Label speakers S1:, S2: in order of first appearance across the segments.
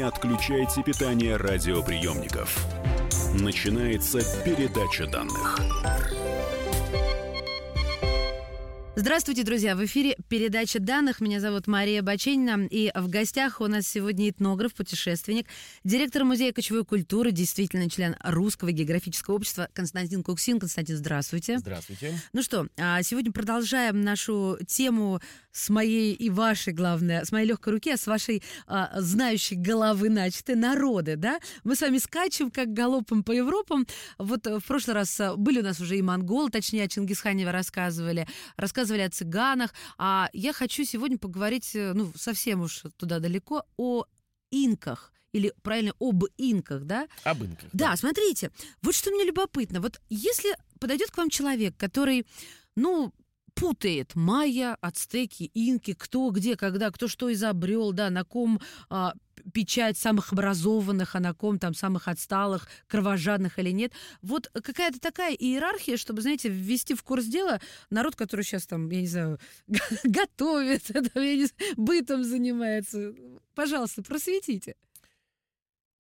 S1: Не отключайте питание радиоприемников. Начинается передача данных.
S2: Здравствуйте, друзья! В эфире передача данных. Меня зовут Мария Баченина. И в гостях у нас сегодня этнограф, путешественник, директор Музея кочевой культуры, действительно член Русского географического общества Константин Куксин. Константин, здравствуйте.
S3: Здравствуйте.
S2: Ну что, а сегодня продолжаем нашу тему с моей и вашей, главное, с моей легкой руки, а с вашей а, знающей головы начатой народы, да? Мы с вами скачем как галопом по Европам. Вот в прошлый раз а, были у нас уже и монголы, точнее, о Чингисхане рассказывали, рассказывали о цыганах, а я хочу сегодня поговорить, э, ну, совсем уж туда далеко, о инках или правильно об инках, да?
S3: Об инках.
S2: Да, да, смотрите, вот что мне любопытно. Вот если подойдет к вам человек, который, ну, путает майя, ацтеки, инки, кто где, когда, кто что изобрел, да, на ком а, печать самых образованных, а на ком там самых отсталых, кровожадных или нет. Вот какая-то такая иерархия, чтобы, знаете, ввести в курс дела народ, который сейчас там, я не знаю, готовит, там, я не знаю, бытом занимается. Пожалуйста, просветите.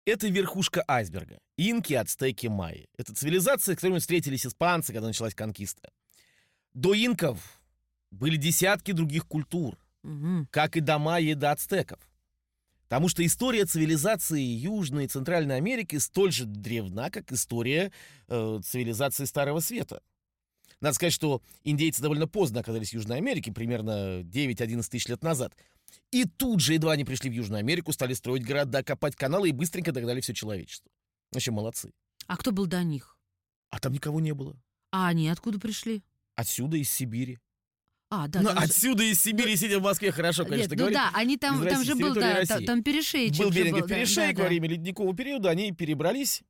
S3: Это верхушка айсберга. Инки, ацтеки, майи. Это цивилизация, с которой встретились испанцы, когда началась конкиста. До инков были десятки других культур, угу. как и до майя и до ацтеков. Потому что история цивилизации Южной и Центральной Америки столь же древна, как история э, цивилизации Старого Света. Надо сказать, что индейцы довольно поздно оказались в Южной Америке, примерно 9-11 тысяч лет назад. И тут же, едва они пришли в Южную Америку, стали строить города, копать каналы и быстренько догнали все человечество. Вообще молодцы.
S2: А кто был до них?
S3: А там никого не было.
S2: А они откуда пришли?
S3: Отсюда, из Сибири.
S2: А, да.
S3: Ну, отсюда из Сибири, ну, сидя в Москве, хорошо, конечно,
S2: нет, ну да, они там, там же был, да,
S3: там,
S2: там перешейчик.
S3: Был
S2: да,
S3: перешейк
S2: да,
S3: во время ледникового периода, они перебрались,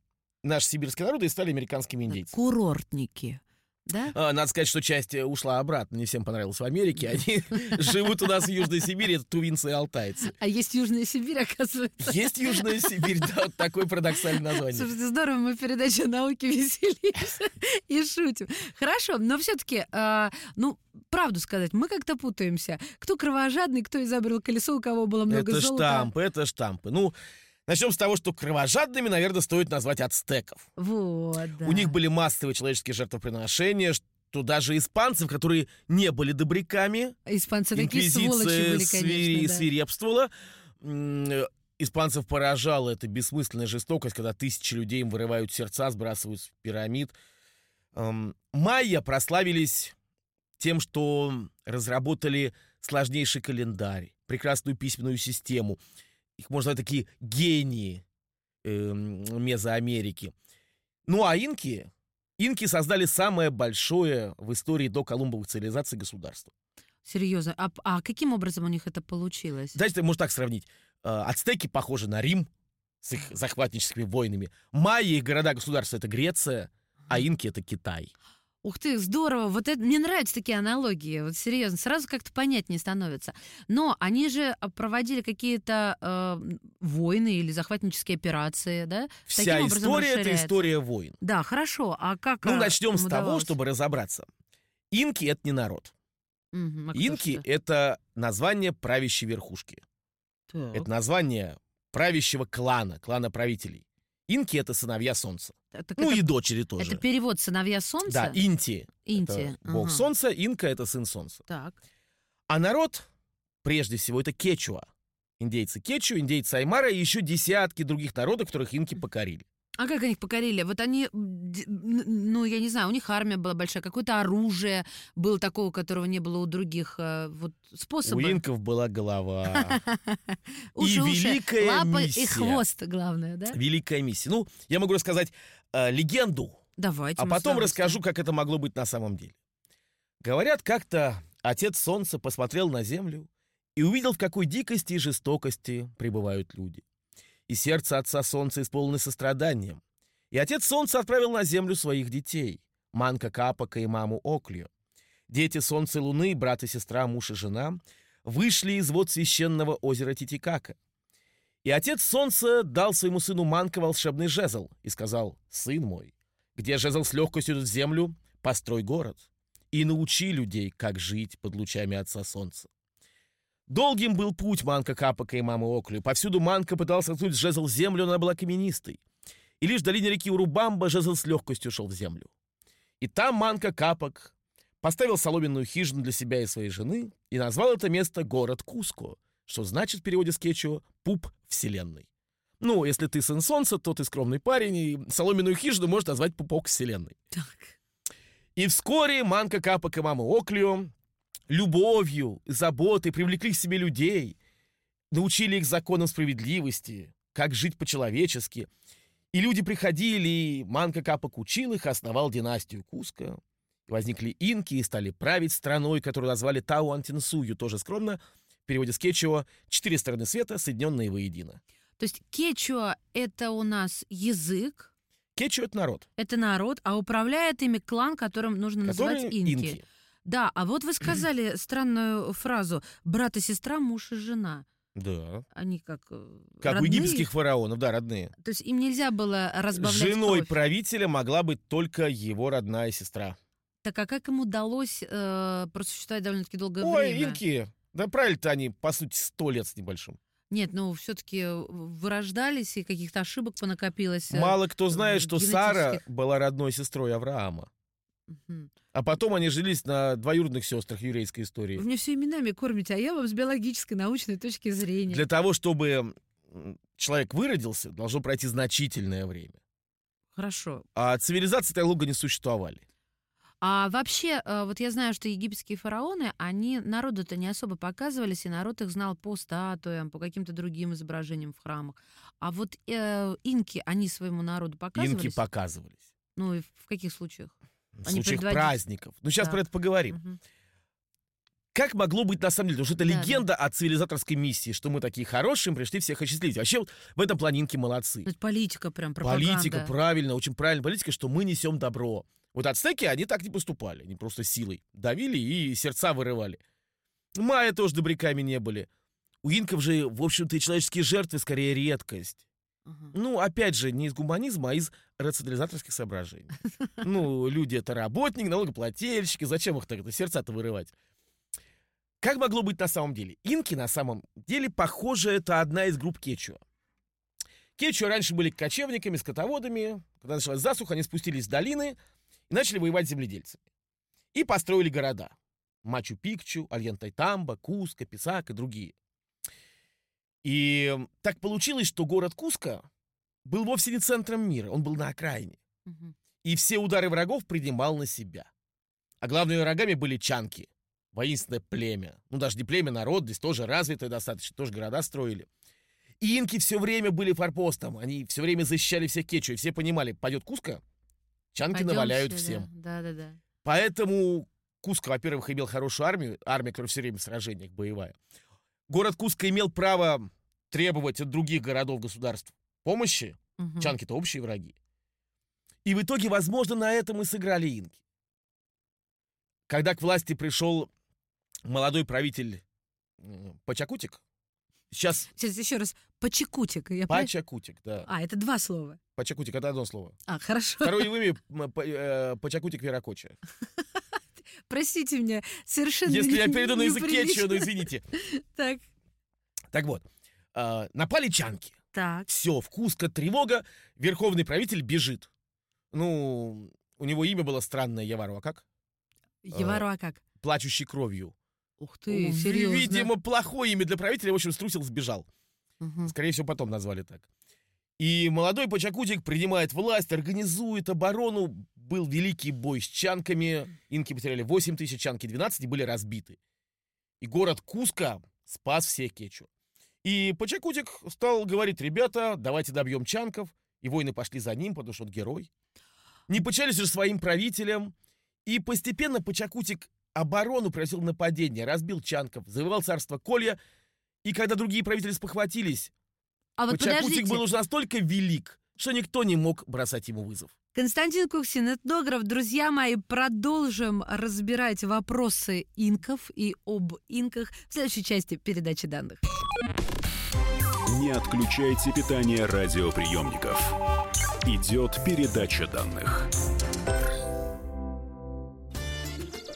S3: наши сибирские народы, и стали американскими индейцами.
S2: Курортники. Да?
S3: А, надо сказать, что часть э, ушла обратно. Не всем понравилось в Америке. Они живут у нас в Южной Сибири, это тувинцы и алтайцы.
S2: А есть Южная Сибирь, оказывается.
S3: Есть Южная Сибирь, да, вот такое парадоксальное название.
S2: Слушайте, здорово, мы передача науки веселимся и шутим. Хорошо, но все-таки, а, ну, правду сказать, мы как-то путаемся. Кто кровожадный, кто изобрел колесо, у кого было много
S3: это
S2: золота.
S3: Это штампы, это штампы. Ну, Начнем с того, что кровожадными, наверное, стоит назвать ацтеков.
S2: Вот, да.
S3: У них были массовые человеческие жертвоприношения, что даже испанцев, которые не были добряками,
S2: испанцы такие сволочи были, конечно,
S3: да. свирепствовала. Испанцев поражала эта бессмысленная жестокость, когда тысячи людей им вырывают сердца, сбрасывают с пирамид. Майя прославились тем, что разработали сложнейший календарь, прекрасную письменную систему — их можно назвать такие гении э, Мезоамерики. Ну а инки, инки создали самое большое в истории до Колумбовых цивилизаций государство.
S2: Серьезно? А, а каким образом у них это получилось?
S3: Знаете, можно так сравнить. Э, ацтеки похожи на Рим с их захватническими войнами. Майя, их города-государства — это Греция, а инки — это Китай.
S2: Ух ты, здорово! Вот это мне нравятся такие аналогии. Вот серьезно, сразу как-то понятнее становится. Но они же а, проводили какие-то э, войны или захватнические операции, да?
S3: Вся история это история войн.
S2: Да, хорошо. А как?
S3: Ну, начнем с того, чтобы разобраться. Инки это не народ.
S2: Угу, а
S3: Инки это название правящей верхушки.
S2: Так.
S3: Это название правящего клана, клана правителей. Инки это сыновья солнца. Так ну
S2: это,
S3: и дочери тоже.
S2: Это перевод «сыновья солнца»?
S3: Да, инти.
S2: Инти.
S3: Это ага. бог солнца, инка — это сын солнца.
S2: Так.
S3: А народ, прежде всего, это кечуа. Индейцы кечу, индейцы аймара и еще десятки других народов, которых инки покорили.
S2: А как они их покорили? Вот они, ну, я не знаю, у них армия была большая, какое-то оружие было такого, которого не было у других э, вот способов.
S3: У инков была голова. И великая
S2: лапы
S3: миссия.
S2: и хвост, главное, да?
S3: Великая миссия. Ну, я могу рассказать э, легенду.
S2: Давайте.
S3: А потом расскажу, как это могло быть на самом деле. Говорят, как-то отец солнца посмотрел на землю и увидел, в какой дикости и жестокости пребывают люди и сердце отца солнца исполнено состраданием. И отец солнца отправил на землю своих детей, Манка Капака и маму Оклью. Дети солнца и луны, брат и сестра, муж и жена, вышли из вод священного озера Титикака. И отец солнца дал своему сыну Манка волшебный жезл и сказал, «Сын мой, где жезл с легкостью в землю, построй город и научи людей, как жить под лучами отца солнца». Долгим был путь Манка Капака и мамы Оклю. Повсюду Манка пытался ткнуть жезл землю, но она была каменистой. И лишь в долине реки Урубамба жезл с легкостью шел в землю. И там Манка Капак поставил соломенную хижину для себя и своей жены и назвал это место город Куско, что значит в переводе с кечуа «пуп вселенной». Ну, если ты сын солнца, то ты скромный парень, и соломенную хижину можно назвать пупок вселенной.
S2: Так.
S3: И вскоре Манка Капак и мама Оклио любовью, заботой привлекли к себе людей, научили их законам справедливости, как жить по-человечески. И люди приходили, и Манка Капак учил их, основал династию Куска. Возникли инки и стали править страной, которую назвали Тауантинсую, тоже скромно, в переводе с кечуа «четыре стороны света, соединенные воедино».
S2: То есть кечуа — это у нас язык,
S3: Кечуа — это народ,
S2: это народ, а управляет ими клан, которым нужно
S3: который
S2: называть инки.
S3: инки.
S2: Да, а вот вы сказали странную фразу «брат и сестра, муж и жена».
S3: Да.
S2: Они как э,
S3: Как у
S2: родные?
S3: египетских фараонов, да, родные.
S2: То есть им нельзя было разбавлять
S3: Женой
S2: кровь.
S3: правителя могла быть только его родная сестра.
S2: Так а как им удалось э, просуществовать довольно-таки долгое
S3: Ой,
S2: время?
S3: инки. Да правильно-то они, по сути, сто лет с небольшим.
S2: Нет, ну все-таки вырождались и каких-то ошибок понакопилось. э,
S3: Мало кто знает, что Сара была родной сестрой Авраама. А потом они жились на двоюродных сестрах еврейской истории.
S2: Вы мне все именами кормите, а я вам с биологической, научной точки зрения.
S3: Для того, чтобы человек выродился, должно пройти значительное время.
S2: Хорошо.
S3: А цивилизации долго не существовали.
S2: А вообще, э, вот я знаю, что египетские фараоны, они народу-то не особо показывались, и народ их знал по статуям, по каким-то другим изображениям в храмах. А вот э, инки, они своему народу показывались?
S3: Инки показывались.
S2: Ну и в каких случаях?
S3: В
S2: Они
S3: случаях праздников. Ну, сейчас
S2: Так.
S3: про это поговорим.
S2: Мгм.
S3: Как могло быть на самом деле? Потому что это
S2: Да, да.
S3: легенда о цивилизаторской миссии, что мы такие хорошие, пришли всех осчастливить. Вообще вот в этом плане инки молодцы.
S2: Это политика прям, пропаганда.
S3: Политика, правильно, очень правильная политика, что мы несем добро. Вот ацтеки, они так не поступали. Они просто силой давили и сердца вырывали. Майя тоже добряками не были. У инков же, в общем-то, и человеческие жертвы скорее редкость.
S2: Ага.
S3: Ну, опять же, не из гуманизма, а из рационализаторских соображений. Ну, люди это работники, налогоплательщики, зачем их так-то сердца-то вырывать? Как могло быть на самом деле? Инки на самом деле, похоже, это одна из групп кечуа. Кечуа раньше были кочевниками, скотоводами. Когда началась засуха, они спустились в долины и начали воевать с земледельцами. И построили города. Мачу-Пикчу, Альянтайтамба, Куско, Писак и другие. И так получилось, что город Куско был вовсе не центром мира, он был на окраине.
S2: Мгм.
S3: И все удары врагов принимал на себя. А главными врагами были чанки, воинственное племя. Ну, даже не племя, народ, здесь тоже развитое достаточно, тоже города строили. И инки все время были форпостом, они все время защищали всех кечу, и все понимали, пойдет Куско, чанки
S2: Пойдем
S3: наваляют
S2: все,
S3: всем.
S2: Да, да, да.
S3: Поэтому Куско, во-первых, имел хорошую армию, армия, которая все время в сражениях боевая. Город Куско имел право требовать от других городов-государств помощи,
S2: Мгм.
S3: Чанки-то общие враги. И в итоге, возможно, на этом и сыграли инки. Когда к власти пришел молодой правитель э, Пачакутик, сейчас
S2: Сейчас еще раз. Почекутик. Я
S3: Пачакутик, да.
S2: А, это два слова.
S3: Пачакутик — это одно слово.
S2: А, хорошо.
S3: Второе имя м, Па- э, Пачакутик Веракоча.
S2: Простите меня, совершенно
S3: Если я
S2: не-
S3: перейду на язык кетчу, ну извините.
S2: Так,
S3: Так вот, э, напали чанки.
S2: так.
S3: Все, в Куско тревога, верховный правитель бежит. Ну, у него имя было странное, Явару, а как?
S2: Евару, а как?
S3: Плачущий кровью.
S2: Ух ты,
S3: В-
S2: серьезно.
S3: Видимо, плохое имя для правителя. В общем, струсил, сбежал. Скорее всего, потом назвали так. И молодой Пачакутик принимает власть, организует оборону. Был великий бой с чанками. Инки потеряли 8 тысяч, чанки 12 и были разбиты. И город Куска спас всех кечу. И Пачакутик стал говорить, ребята, давайте добьем чанков. И воины пошли за ним, потому что он герой. Не почались же своим правителем. И постепенно Пачакутик оборону превратил в нападение, разбил чанков, завоевал царство Колья. И когда другие правители спохватились,
S2: А вот
S3: Пачакутик
S2: подождите.
S3: был уже настолько велик, что никто не мог бросать ему вызов.
S2: Константин Куксин, этнограф. Друзья мои, продолжим разбирать вопросы инков и об инках в следующей части передачи данных.
S1: Не отключайте питание радиоприемников. Идет передача данных.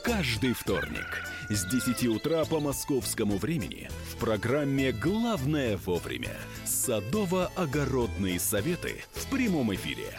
S1: Каждый вторник с 10 утра по московскому времени в программе «Главное вовремя» садово-огородные советы в прямом эфире.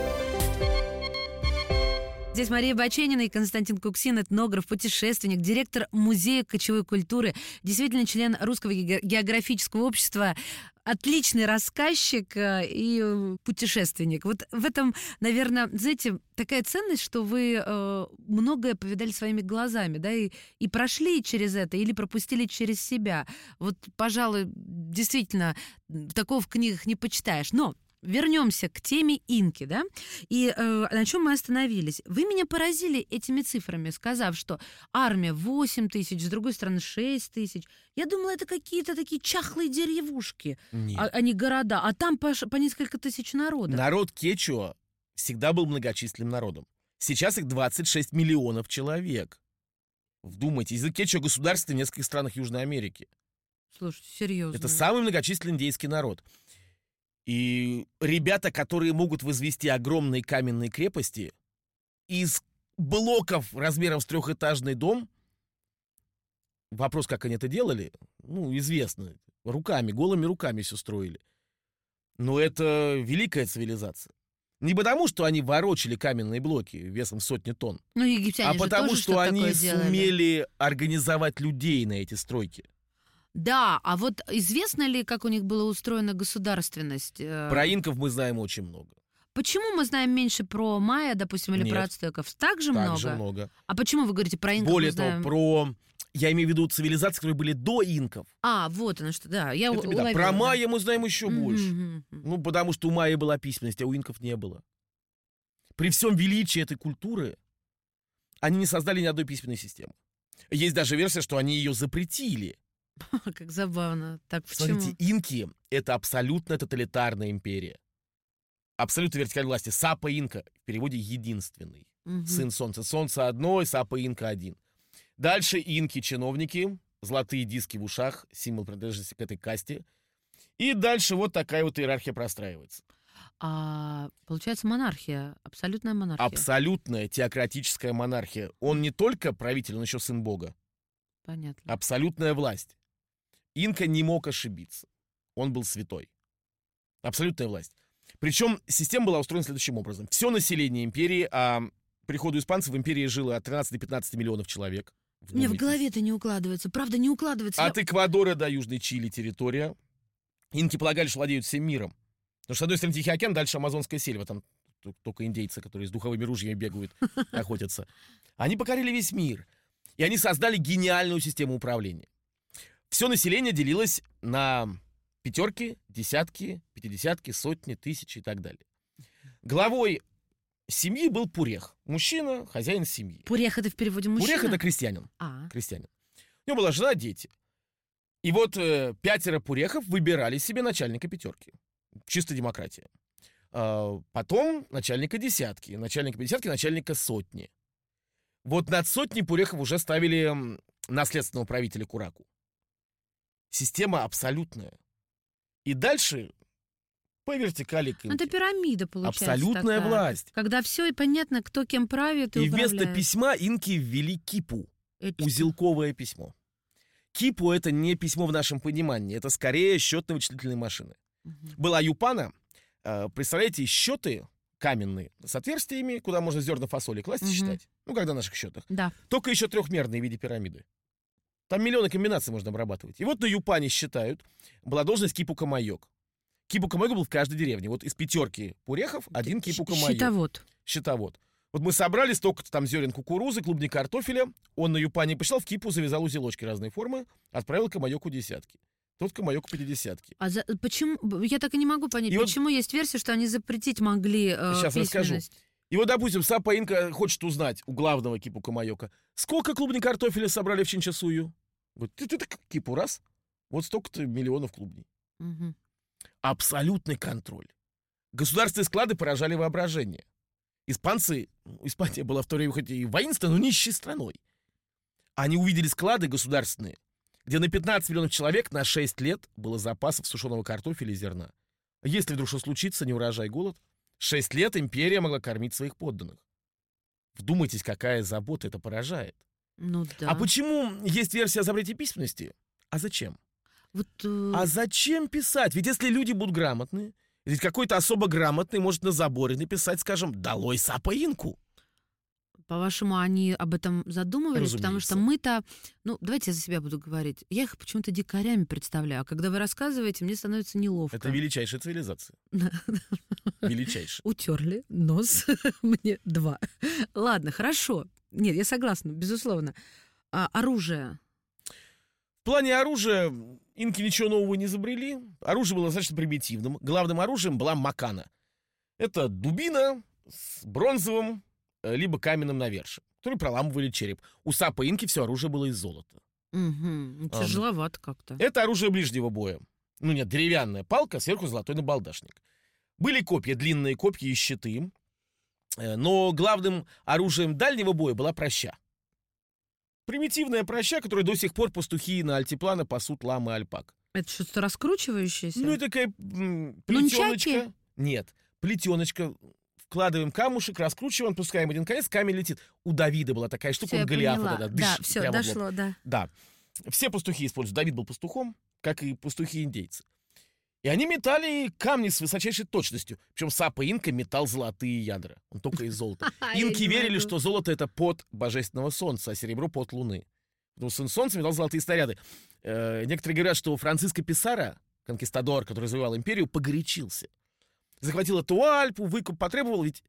S2: Здесь Мария Баченина и Константин Куксин, этнограф, путешественник, директор Музея кочевой культуры, действительно член Русского географического общества, отличный рассказчик э, и э, путешественник. Вот в этом, наверное, знаете, такая ценность, что вы э, многое повидали своими глазами, да, и, и прошли через это или пропустили через себя. Вот, пожалуй, действительно, такого в книгах не почитаешь. Но вернемся к теме инки, да, и э, на чем мы остановились. Вы меня поразили этими цифрами, сказав, что армия 8 тысяч, с другой стороны 6 тысяч. Я думала, это какие-то такие чахлые деревушки, а, а не города, а там по, по несколько тысяч народа.
S3: Народ Кечуа всегда был многочисленным народом. Сейчас их 26 миллионов человек. Вдумайтесь, язык Кечуа государственный в нескольких странах Южной Америки.
S2: Слушайте, серьезно.
S3: Это самый многочисленный индейский народ. И ребята, которые могут возвести огромные каменные крепости из блоков размером с трехэтажный дом, вопрос, как они это делали, ну, известно. Руками, голыми руками все строили. Но это великая цивилизация. Не потому, что они ворочали каменные блоки весом сотни тонн,
S2: ну,
S3: а потому,
S2: тоже
S3: что они сумели организовать людей на эти стройки.
S2: Да, а вот известно ли, как у них была устроена государственность? Э?
S3: Про инков мы знаем очень много.
S2: Почему мы знаем меньше про майя, допустим, или
S3: Нет.
S2: про ацтеков? Так же
S3: Так
S2: много?
S3: же много.
S2: А почему вы говорите про инков?
S3: Более того, про... Я имею в виду цивилизации, которые были до инков.
S2: А, вот оно что, да, я
S3: Это беда.
S2: уловила,
S3: Про
S2: да.
S3: майя мы знаем еще
S2: Мгм,
S3: больше. Ну, потому что у майя была письменность, а у инков не было. При всем величии этой культуры они не создали ни одной письменной системы. Есть даже версия, что они ее запретили.
S2: Как забавно. Так почему?
S3: Смотрите, инки — это абсолютно тоталитарная империя. Абсолютно вертикаль власти. Сапа инка в переводе единственный.
S2: Мгм.
S3: Сын солнца. Солнце одно, и Сапа инка один. Дальше инки чиновники, золотые диски в ушах, символ принадлежности к этой касте. И дальше вот такая вот иерархия простраивается.
S2: А, получается монархия, абсолютная монархия.
S3: Абсолютная теократическая монархия. Он не только правитель, он еще сын бога.
S2: Понятно.
S3: Абсолютная власть. Инка не мог ошибиться. Он был святой. Абсолютная власть. Причем система была устроена следующим образом. Все население империи, а приходу испанцев в империи жило от 13 до 15 миллионов человек.
S2: Мне в голове это не укладывается. Правда, не укладывается. Я-
S3: От Эквадора до Южной Чили территория. Инки полагали, что владеют всем миром. Потому что, с одной стороны, Тихий океан, дальше Амазонская сельва. Там только индейцы, которые с духовыми ружьями бегают, охотятся. Они покорили весь мир. И они создали гениальную систему управления. Все население делилось на пятерки, десятки, пятидесятки, сотни, тысячи и так далее. Главой семьи был Пурех. Мужчина, хозяин семьи.
S2: Пурех это в переводе мужчина?
S3: Пурех — это крестьянин
S2: А,
S3: крестьянин. У него была жена, дети. И вот э, пятеро пурехов выбирали себе начальника пятерки. Чисто демократия. А, потом начальника десятки. Начальника десятки, начальника сотни. Вот над сотней пурехов уже ставили наследственного правителя Кураку. Система абсолютная. И дальше по вертикали к
S2: ну, это пирамида получается
S3: Абсолютная
S2: такая.
S3: власть.
S2: Когда все и понятно, кто кем правит и,
S3: И вместо письма инки ввели кипу.
S2: Это
S3: узелковое письмо. Кипу — это не письмо в нашем понимании, это скорее счетно-вычислительные машины.
S2: Мгм.
S3: Была юпана, э, представляете, счеты каменные с отверстиями, куда можно зерна фасоли класть и
S2: Мгм.
S3: считать. Ну, когда на наших счетах.
S2: Да.
S3: Только еще трехмерные в виде пирамиды. Там миллионы комбинаций можно обрабатывать. И вот на юпане считают, была должность кипу камайок. Кипу камайок был в каждой деревне. Вот из пятерки пурехов один кипу камайок
S2: Счетовод.
S3: счетовод. Вот мы собрали столько-то там зерен кукурузы, клубни картофеля. Он на юпане посчитал, в кипу завязал узелочки разной формы, отправил к майоку десятки. тот Камайока 50-ки.
S2: А за- почему? Я так и не могу понять,
S3: И
S2: почему есть версия, что они запретить могли э,
S3: Сейчас расскажу. И вот, допустим, Сапа Инка хочет узнать у главного Кипу Камайока, сколько клубней картофеля собрали в Чинчасую? Вот ты, ты Кипу раз, вот столько-то миллионов клубней.
S2: Мгм.
S3: Абсолютный контроль. Государственные склады поражали воображение. Испанцы, ну, Испания была в то время хоть и воинственной, но нищей страной. Они увидели склады государственные, где на 15 миллионов человек на 6 лет было запасов сушеного картофеля и зерна. Если вдруг что случится, не урожай, голод, 6 лет империя могла кормить своих подданных. Вдумайтесь, какая забота это поражает.
S2: Ну да.
S3: А почему есть версия о запрете письменности? А зачем?
S2: Вот, э,
S3: А зачем писать? Ведь если люди будут грамотные, ведь какой-то особо грамотный может на заборе написать, скажем, «Долой Сапа Инку».
S2: По-вашему, они об этом задумывались? Потому что
S3: Разумеется.
S2: мы-то, ну, давайте я за себя буду говорить. Я их почему-то дикарями представляю. А когда вы рассказываете, мне становится неловко.
S3: Это величайшая цивилизация. Величайшая.
S2: Утерли нос мне два. Ладно, хорошо. Нет, я согласна, безусловно. А, оружие.
S3: В плане оружия инки ничего нового не изобрели. Оружие было достаточно примитивным. Главным оружием была макана. Это дубина с бронзовым либо каменным навершием, который проламывали череп. У Сапа Инки все оружие было из золота. Ам.
S2: Тяжеловато как-то.
S3: Это оружие ближнего боя. Ну нет, деревянная палка, сверху золотой набалдашник. Были копья, длинные копья и щиты. Э, Но главным оружием дальнего боя была проща. Примитивная проща, которой до сих пор пастухи на альтиплана пасут ламы и альпак.
S2: Это что-то раскручивающееся?
S3: Ну, это такая м,
S2: Нунчаки?
S3: плетеночка. Нет, плетеночка. Вкладываем камушек, раскручиваем, пускаем один конец, камень летит. У Давида была такая штука,
S2: я
S3: он Голиафа тогда,
S2: Да, все, дошло, да.
S3: Да. Все пастухи используют. Давид был пастухом, как и пастухи-индейцы. И они метали камни с высочайшей точностью. Причем Сапа Инка метал золотые ядра. Он только из золота. Инки верили, что золото — это пот божественного солнца, а серебро — пот луны. Потому что сын солнца метал золотые снаряды. Э, некоторые говорят, что Франциско Писара, конкистадор, который завоевал империю, погорячился. Захватил эту Альпу, выкуп потребовал, ведь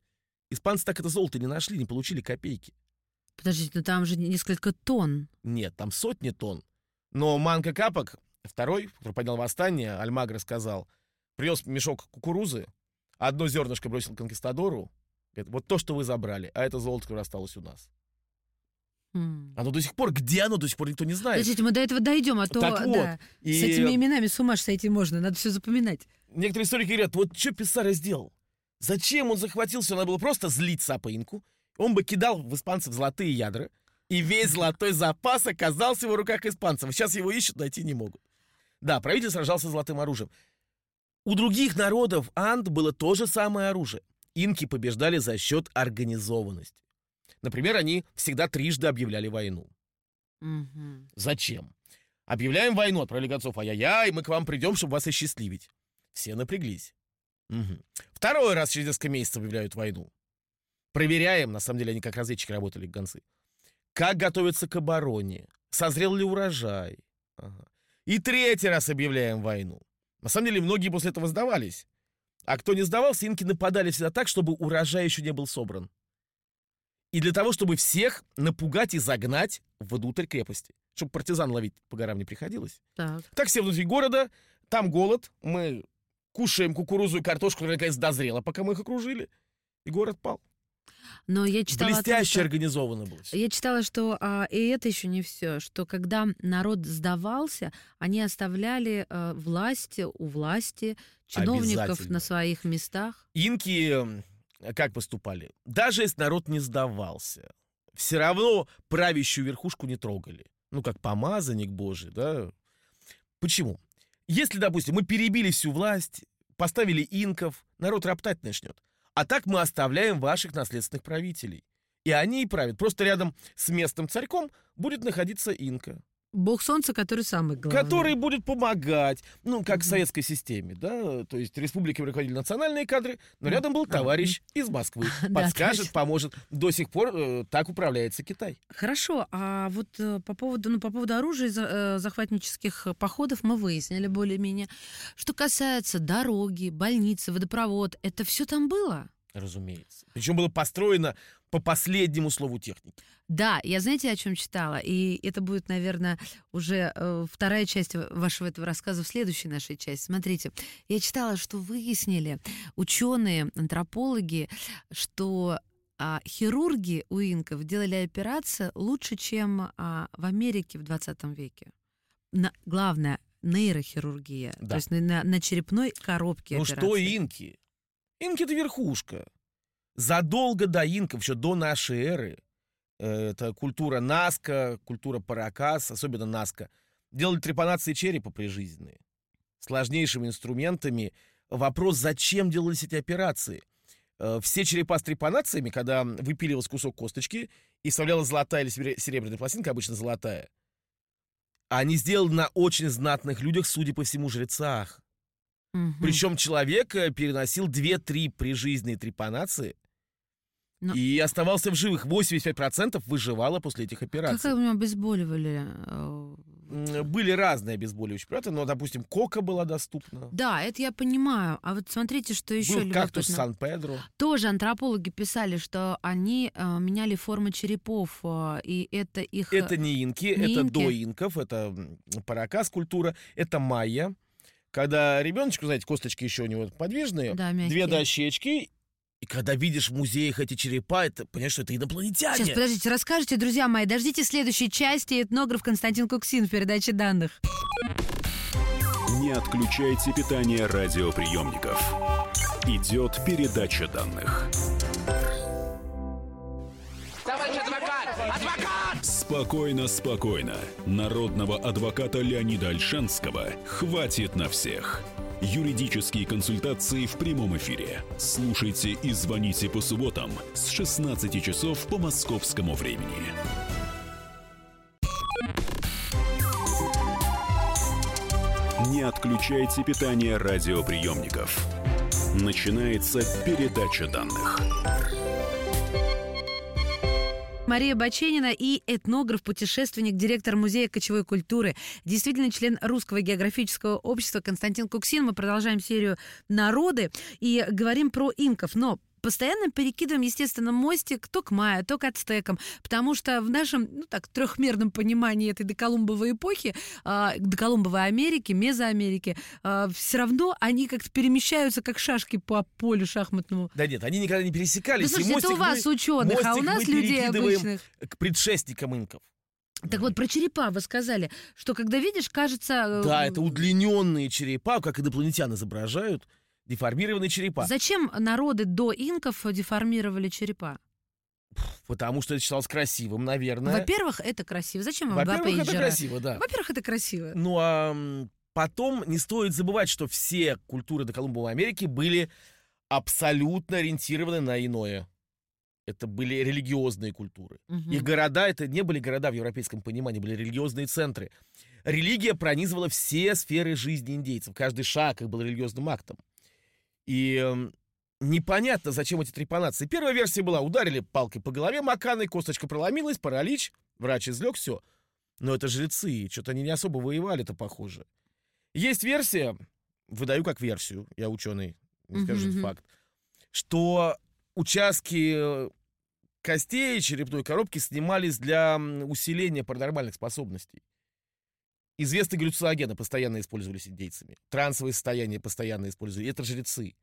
S3: испанцы так это золото не нашли, не получили копейки.
S2: Подождите, ну там же несколько тонн.
S3: Нет, там сотни тонн. Но Манка Капок, второй, который поднял восстание, Альмагро сказал, принес мешок кукурузы, одно зернышко бросил конкистадору, говорит, вот то, что вы забрали, а это золото, которое осталось у нас.
S2: М.
S3: Оно до сих пор, где оно до сих пор никто не знает.
S2: Подождите, мы до этого дойдем, а то
S3: Так вот,
S2: да,
S3: И
S2: с этими именами с ума сойти можно, надо все запоминать.
S3: некоторые историки говорят, вот что Писаро сделал? Зачем он захватил все? Надо было просто злить Сапаинку. Он бы кидал в испанцев золотые ядра, и весь золотой запас оказался в его руках испанцев. Сейчас его ищут, найти не могут. Да, правитель сражался с золотым оружием. У других народов Анд было то же самое оружие. Инки побеждали за счет организованности. Например, они всегда трижды объявляли войну.
S2: Мгм.
S3: Зачем? Объявляем войну, отправили гонцов, ай-яй-яй, мы к вам придем, чтобы вас осчастливить. Все напряглись. Мгм. Второй раз через несколько месяцев объявляют войну. Проверяем, на самом деле они как разведчики работали, гонцы. Как готовятся к обороне? Созрел ли урожай? Ага. И третий раз объявляем войну. На самом деле многие после этого сдавались. А кто не сдавался, инки нападали всегда так, чтобы урожай еще не был собран. И для того, чтобы всех напугать и загнать внутрь крепости. Чтобы партизан ловить по горам не приходилось.
S2: Так.
S3: Так все внутри города, там голод, мы кушаем кукурузу и картошку, которая наконец дозрела, пока мы их окружили. И город пал.
S2: Но я читала... о том,
S3: Блестяще
S2: что-
S3: организовано было.
S2: Я читала, что а, и это еще не все, что когда народ сдавался, они оставляли а, власти у власти, чиновников на своих местах.
S3: Инки как поступали? Даже если народ не сдавался, все равно правящую верхушку не трогали. Ну, как помазанник божий, да? Почему? Если, допустим, мы перебили всю власть, поставили инков, народ роптать начнет. А так мы оставляем ваших наследственных правителей. И они и правят. Просто рядом с местным царьком будет находиться инка,
S2: Бог солнца, который самый главный.
S3: который будет помогать. Ну, как в
S2: Мгм.
S3: советской системе, да? То есть республиками руководили национальные кадры, но рядом был
S2: Да.
S3: товарищ из Москвы.
S2: Да,
S3: Подскажет,
S2: точно.
S3: поможет. До сих пор э, так управляется Китай.
S2: Хорошо, а вот э, по поводу, ну, по поводу оружия э, захватнических походов мы выяснили более-менее. Что касается дороги, больницы, водопровод, это все там было?
S3: Разумеется. Причем было построено по последнему слову техники.
S2: Да, я знаете, о чем читала? И это будет, наверное, уже э, вторая часть вашего этого рассказа в следующей нашей части. Смотрите, я читала, что выяснили ученые, антропологи, что а, хирурги у инков делали операции лучше, чем а, в Америке в 20 веке. На, главное, нейрохирургия,
S3: Да.
S2: то есть на, на- на черепной коробке
S3: Ну
S2: операции.
S3: что инки? Инки это верхушка. Задолго до инков, еще до нашей эры, э, это культура Наска, культура Паракас, особенно Наска, делали трепанации черепа прижизненные. Сложнейшими инструментами. Вопрос, зачем делались эти операции? Э, Все черепа с трепанациями, когда выпиливался кусок косточки и вставлялась золотая или серебряная пластинка, обычно золотая, они сделаны на очень знатных людях, судя по всему, жрецах.
S2: Мгм.
S3: Причем человек э, переносил 2-3 прижизненные трепанации
S2: Но-
S3: и оставался в живых. 85% выживало после этих
S2: Как
S3: операций.
S2: у меня обезболивали? э,
S3: Были разные обезболивающие препараты, но, допустим, кока была доступна.
S2: Да, это я понимаю. А вот смотрите, что еще
S3: Был кактус. Сан-Педро.
S2: Тоже антропологи писали, что они э, меняли формы черепов, э, и это их... э,
S3: Это не инки,
S2: не
S3: это
S2: инки.
S3: до инков, это паракас культура, это майя. Когда ребеночку, знаете, косточки еще у него подвижные,
S2: да, мягкие.
S3: две дощечки, и когда видишь в музеях эти черепа, это понимаешь, что это инопланетяне.
S2: Сейчас, подождите, расскажите, друзья мои, дождите следующей части этнограф Константин Куксин в передаче данных.
S1: Не отключайте питание радиоприемников. Идет передача данных. Спокойно, спокойно. Народного адвоката Леонида Альшанского хватит на всех. Юридические консультации в прямом эфире. Слушайте и звоните по субботам с 16 часов по московскому времени. Не отключайте питание радиоприемников. Начинается передача данных.
S2: Мария Баченина и этнограф, путешественник, директор Музея кочевой культуры, действительно член Русского географического общества Константин Куксин. Мы продолжаем серию «Народы» и говорим про инков. Но постоянно перекидываем, естественно, мостик то к майя, то к ацтекам, потому что в нашем, ну так, трехмерном понимании этой доколумбовой эпохи, а, доколумбовой Америки, Мезоамерики, все равно они как-то перемещаются, как шашки по полю шахматному.
S3: Да нет, они никогда не пересекались. и
S2: слушайте, это у вас
S3: мы-
S2: ученых, а у нас людей обычных.
S3: К предшественникам инков.
S2: Так вот, про черепа вы сказали, что когда видишь, кажется... э,
S3: Да, это удлиненные черепа, как инопланетян изображают, деформированные черепа.
S2: Зачем народы до инков деформировали черепа?
S3: Потому что это считалось красивым, наверное.
S2: Во-первых, это красиво. Зачем вам два
S3: Во-первых, это
S2: пейджера?
S3: красиво, да.
S2: Во-первых, это красиво.
S3: Ну а потом не стоит забывать, что все культуры до Колумбовой Америки были абсолютно ориентированы на иное. Это были религиозные культуры.
S2: Мгм.
S3: Их города это не были города в европейском понимании, были религиозные центры. Религия пронизывала все сферы жизни индейцев. Каждый шаг их был религиозным актом. И непонятно, зачем эти трепанации. Первая версия была, ударили палкой по голове маканой, косточка проломилась, паралич, врач излег, все. Но это жрецы, что-то они не особо воевали-то, похоже. Есть версия, выдаю как версию, я ученый, не скажу
S2: мгм.
S3: факт, что участки э, костей черепной коробки снимались для усиления паранормальных способностей. Известные галлюциногены постоянно использовались индейцами. Трансовые состояния постоянно использовали. Это жрецы.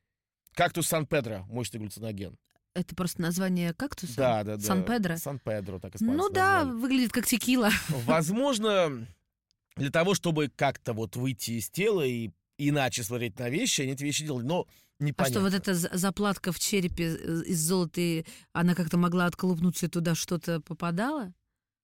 S3: Кактус Сан-Педро, мощный галлюциноген.
S2: Это просто название кактуса?
S3: Да, да, да.
S2: Сан-Педро?
S3: Сан-Педро, так
S2: Ну
S3: испанцы
S2: да,
S3: назвали.
S2: выглядит как текила.
S3: Возможно, для того, чтобы как-то вот выйти из тела и иначе смотреть на вещи, они эти вещи делали, но
S2: А
S3: непонятно.
S2: что, вот эта за- заплатка в черепе э, из золота, она как-то могла отколупнуться и туда что-то попадало?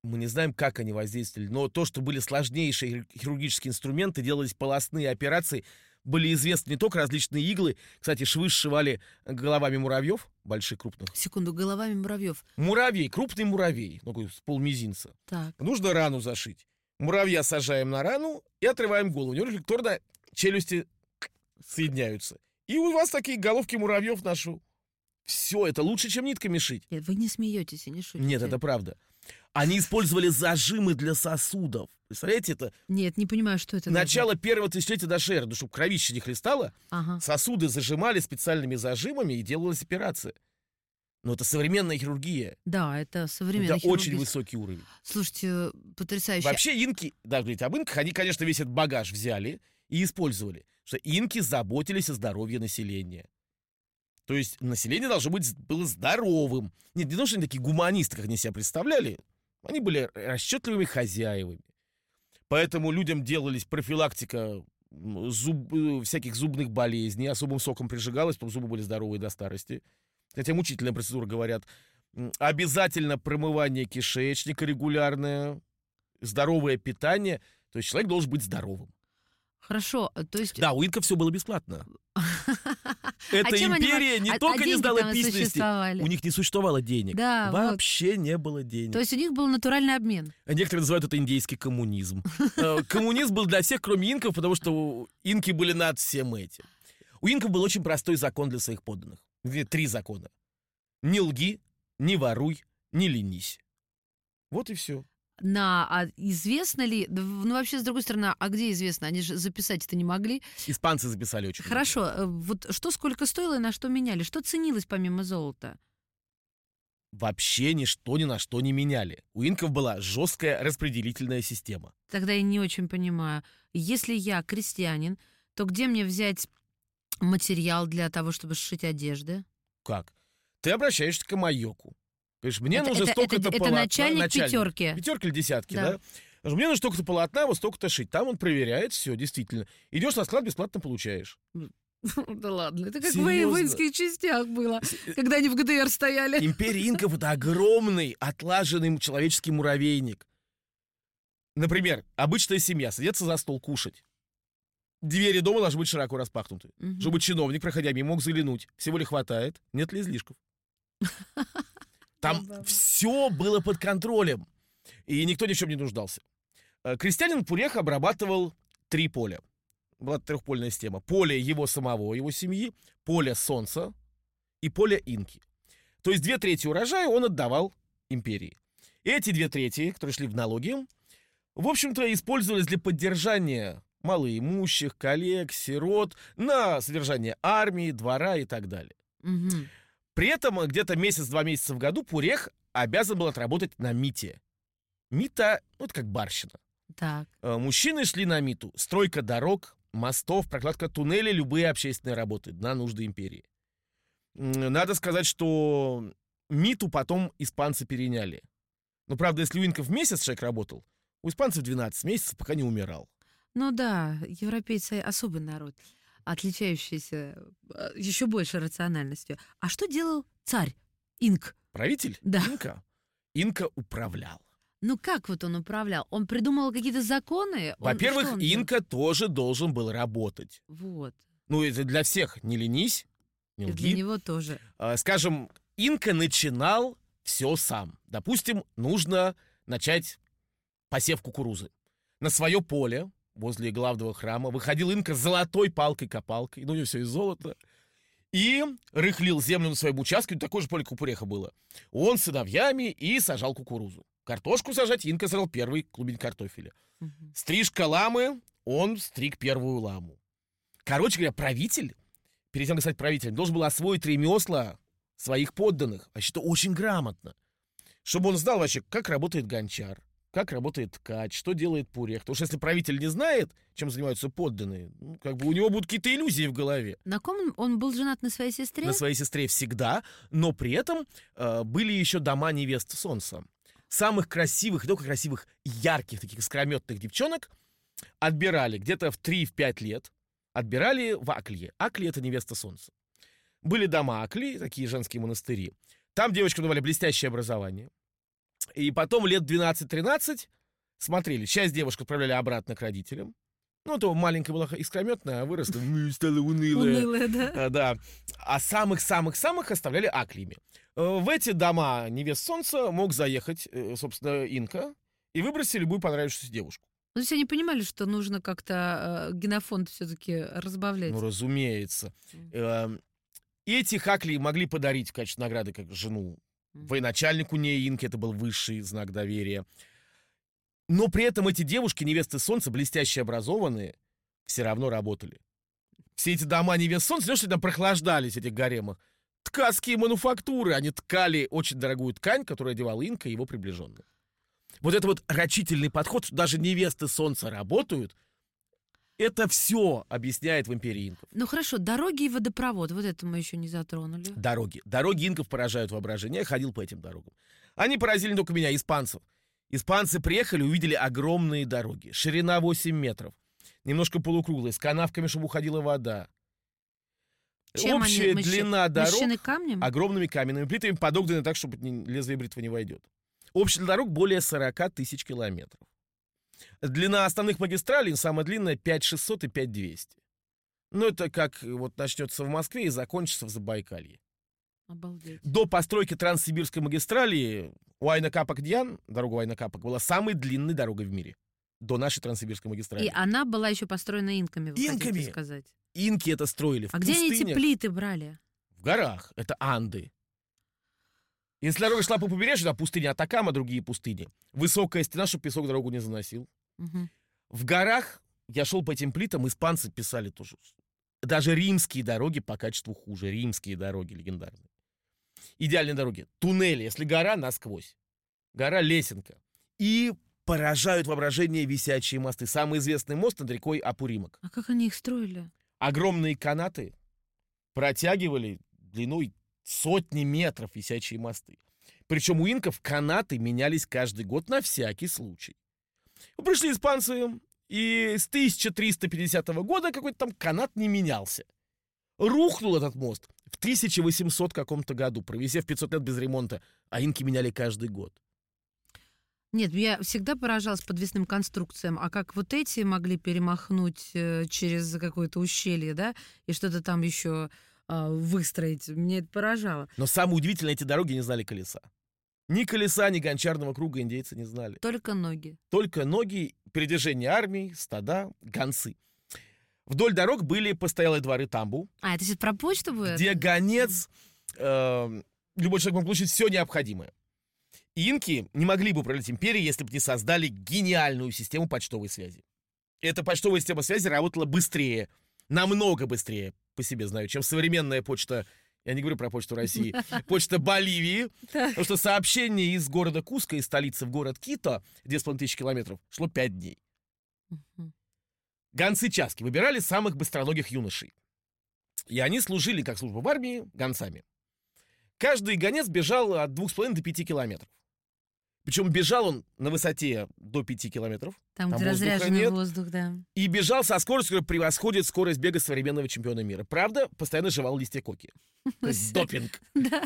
S3: Мы не знаем, как они воздействовали, но то, что были сложнейшие хир- хирургические инструменты, делались полостные операции, были известны не только различные иглы. Кстати, швы сшивали головами муравьев, больших, крупных.
S2: Секунду, головами муравьев.
S3: Муравей, крупный муравей, ну, такой с полмизинца.
S2: Так.
S3: Нужно рану зашить. Муравья сажаем на рану и отрываем голову. У него рефлекторно челюсти соединяются. И у вас такие головки муравьев ношу. Все, это лучше, чем нитками шить.
S2: Нет, вы не смеетесь и не шутите.
S3: Нет, это правда. Они использовали зажимы для сосудов. Представляете, это
S2: Нет, не понимаю, что это.
S3: начало первого тысячелетия до эры. Ну, чтобы кровище не хлестало,
S2: Ага.
S3: сосуды зажимали специальными зажимами и делалась операция. Но это современная хирургия.
S2: Да, это современный
S3: это очень высокий уровень.
S2: Слушайте, потрясающе.
S3: Вообще инки, даже говорить об инках, они, конечно, весь этот багаж взяли и использовали. Что инки заботились о здоровье населения. То есть население должно быть было здоровым. Нет, не то, что они такие гуманисты, как они себя представляли. Они были расчетливыми хозяевами. Поэтому людям делались профилактика зуб, э, всяких зубных болезней, особым соком прижигалось, чтобы зубы были здоровые до старости. Хотя мучительная процедура, говорят. Обязательно промывание кишечника регулярное, здоровое питание. То есть человек должен быть здоровым.
S2: Хорошо, э, то есть...
S3: Да, у инков все было бесплатно. Эта
S2: А они
S3: империя не
S2: а- а
S3: только не
S2: деньги
S3: знала
S2: там
S3: письменности, у них не существовало денег.
S2: Да, вот.
S3: Вообще не было денег.
S2: То есть у них был натуральный обмен.
S3: А Некоторые называют это индейский коммунизм. Э, Коммунизм был для всех, кроме инков, потому что инки были над всем этим. У инков был очень простой закон для своих подданных. Три закона. Не лги, не воруй, не ленись. Вот и все.
S2: На, а известно ли, ну вообще с другой стороны, а где известно? Они же записать это не могли.
S3: Испанцы записали очень. много.
S2: Хорошо, э, вот что сколько стоило и на что меняли? Что ценилось помимо золота?
S3: Вообще ничто ни на что не меняли. У инков была жесткая распределительная система.
S2: Тогда я не очень понимаю. Если я крестьянин, то где мне взять материал для того, чтобы сшить одежды?
S3: Как? Ты обращаешься к Майоку. Говоришь, мне
S2: Это-
S3: нужно
S2: это-
S3: столько-то
S2: это- это
S3: полотна.
S2: начальник пятерки.
S3: Пятерки или десятки,
S2: Да.
S3: да? Мне нужно столько-то полотна, вот столько-то шить. Там он проверяет, все, действительно. Идешь на склад, бесплатно получаешь.
S2: Да ладно, это как в воинских частях было, когда они в ГДР стояли.
S3: Империя инков — это огромный, отлаженный человеческий муравейник. Например, обычная семья садится за стол кушать. Двери дома должны быть широко распахнуты.
S2: Мгм.
S3: Чтобы чиновник, проходя мимо, мог заглянуть. Всего ли хватает? Нет ли излишков? Там
S2: Забавно.
S3: все было под контролем. И никто ни в чем не нуждался. Э, Крестьянин Пурех обрабатывал три поля. Была трехпольная система. Поле его самого, его семьи, поле солнца и поле инки. То есть две трети урожая он отдавал империи. Эти две трети, которые шли в налоги, в общем-то, использовались для поддержания малоимущих, коллег, сирот, на содержание армии, двора и так далее.
S2: Мгм.
S3: При этом где-то месяц-два месяца в году Пурех обязан был отработать на МИТе. МИТа, ну, это как барщина.
S2: Так.
S3: Э, Мужчины шли на МИТу. Стройка дорог, мостов, прокладка туннелей, любые общественные работы на нужды империи. Надо сказать, что МИТу потом испанцы переняли. Но, правда, если у инков месяц человек работал, у испанцев 12 месяцев, пока не умирал.
S2: Ну да, европейцы особый народ, отличающийся э, еще больше рациональностью. А что делал царь Инк?
S3: Правитель?
S2: Да.
S3: Инка. Инка управлял.
S2: Ну как вот он управлял? Он придумал какие-то законы? Он-
S3: Во-первых,
S2: он?
S3: Инка тоже должен был работать.
S2: Вот.
S3: Ну, это для всех. Не ленись, не лги.
S2: для него тоже.
S3: А, Скажем, Инка начинал все сам. Допустим, нужно начать посев кукурузы. На свое поле возле главного храма выходил Инка с золотой палкой-копалкой, ну, у него все из золота, и рыхлил землю на своем участке, такое же поле купуреха было. Он с сыновьями и сажал кукурузу. Картошку сажать Инка сажал первый клубень картофеля.
S2: Мгм.
S3: Стрижка ламы, он стриг первую ламу. Короче говоря, правитель, перед тем, как стать правителем, должен был освоить ремесла своих подданных. Вообще, это очень грамотно. Чтобы он знал вообще, как работает гончар, как работает ткач, что делает пурех. Потому что если правитель не знает, чем занимаются подданные, ну, как бы у него будут какие-то иллюзии в голове.
S2: На ком он был женат на своей сестре?
S3: На своей сестре всегда, но при этом э, были еще дома невест солнца. Самых красивых, не только красивых, ярких, таких искрометных девчонок отбирали где-то в 3-5 лет, отбирали в Аклие. Аклия — это невеста солнца. Были дома Акли, такие женские монастыри. Там девочкам давали блестящее образование. И потом лет 12-13 смотрели. Часть девушек отправляли обратно к родителям. Ну, то маленькая была искрометная, а выросла, ну, стала унылая.
S2: Унылая, да?
S3: А, Да. А самых-самых-самых оставляли аклиями. Э, В эти дома невест солнца мог заехать, э, собственно, инка и выбросить любую понравившуюся девушку.
S2: Ну, то есть они понимали, что нужно как-то э, генофонд все-таки разбавлять.
S3: Ну, разумеется.
S2: Мгм.
S3: Эм, Эти хакли могли подарить в качестве награды как жену Военачальнику Неинки это был высший знак доверия. Но при этом эти девушки, невесты солнца, блестяще образованные, все равно работали. Все эти дома невест солнца, знаешь, там прохлаждались этих гаремах? Ткацкие мануфактуры. Они ткали очень дорогую ткань, которую одевал Инка и его приближенные. Вот это вот рачительный подход, что даже невесты солнца работают, это все объясняет в империи инков.
S2: Ну хорошо, дороги и водопровод, вот это мы еще не затронули.
S3: Дороги. Дороги инков поражают воображение. Я ходил по этим дорогам. Они поразили не только меня, испанцев. Испанцы приехали, увидели огромные дороги. Ширина 8 метров. Немножко полукруглые, с канавками, чтобы уходила вода.
S2: Чем
S3: Общая
S2: они,
S3: длина дорог
S2: мощены камнем?
S3: огромными каменными плитами, подогнаны так, чтобы лезвие бритвы не войдет. Общая длина дорог более 40 тысяч километров. Длина основных магистралей, самая длинная, 5600 и 5200. Ну, это как вот начнется в Москве и закончится в Забайкалье.
S2: Обалдеть.
S3: До постройки Транссибирской магистрали Уайна-Капак-Дьян, дорога Уайна-Капак, была самой длинной дорогой в мире. До нашей Транссибирской магистрали.
S2: И она была еще построена инками, вы
S3: Инками?
S2: хотите сказать.
S3: Инки это строили в
S2: А где они эти
S3: пустынях,
S2: плиты брали?
S3: В горах. Это Анды. Если дорога шла по побережью, да, пустыня Атакама, другие пустыни. Высокая стена, чтобы песок дорогу не заносил.
S2: Мгм.
S3: В горах я шел по этим плитам, испанцы писали тоже. Даже римские дороги по качеству хуже. Римские дороги легендарные. Идеальные дороги. Туннели, если гора, насквозь. Гора Лесенка. И поражают воображение висячие мосты. Самый известный мост над рекой Апуримок.
S2: А как они их строили?
S3: Огромные канаты протягивали длиной сотни метров висячие мосты. Причем у инков канаты менялись каждый год на всякий случай. Пришли испанцы, и с 1350 года какой-то там канат не менялся. Рухнул этот мост в 1800 каком-то году, провисев 500 лет без ремонта, а инки меняли каждый год.
S2: Нет, я всегда поражалась подвесным конструкциям, а как вот эти могли перемахнуть э, через какое-то ущелье, да, и что-то там еще а, выстроить, мне это поражало.
S3: Но самое удивительное, эти дороги не знали колеса. Ни колеса, ни гончарного круга индейцы не знали.
S2: Только ноги.
S3: Только ноги, передвижение армии, стада, гонцы. Вдоль дорог были постоялые дворы Тамбу,
S2: А, это сейчас про почту будет?
S3: где гонец, э, любой человек мог получить все необходимое. Инки не могли бы управлять империей, если бы не создали гениальную систему почтовой связи. Эта почтовая система связи работала быстрее, намного быстрее, по себе знаю, чем современная почта, я не говорю про почту России, почта Боливии, потому что сообщение из города Куска, из столицы в город Кито, 2,5 тысячи километров, шло 5 дней. Гонцы Часки выбирали самых быстроногих юношей. И они служили, как служба в армии, гонцами. Каждый гонец бежал от 2,5 до 5 километров. Причем бежал он на высоте до 5 километров.
S2: Там,
S3: Там
S2: где разряженный
S3: нет.
S2: воздух, да.
S3: И бежал со скоростью, которая превосходит скорость бега современного чемпиона мира. Правда, постоянно жевал листья коки. То есть допинг.
S2: Да.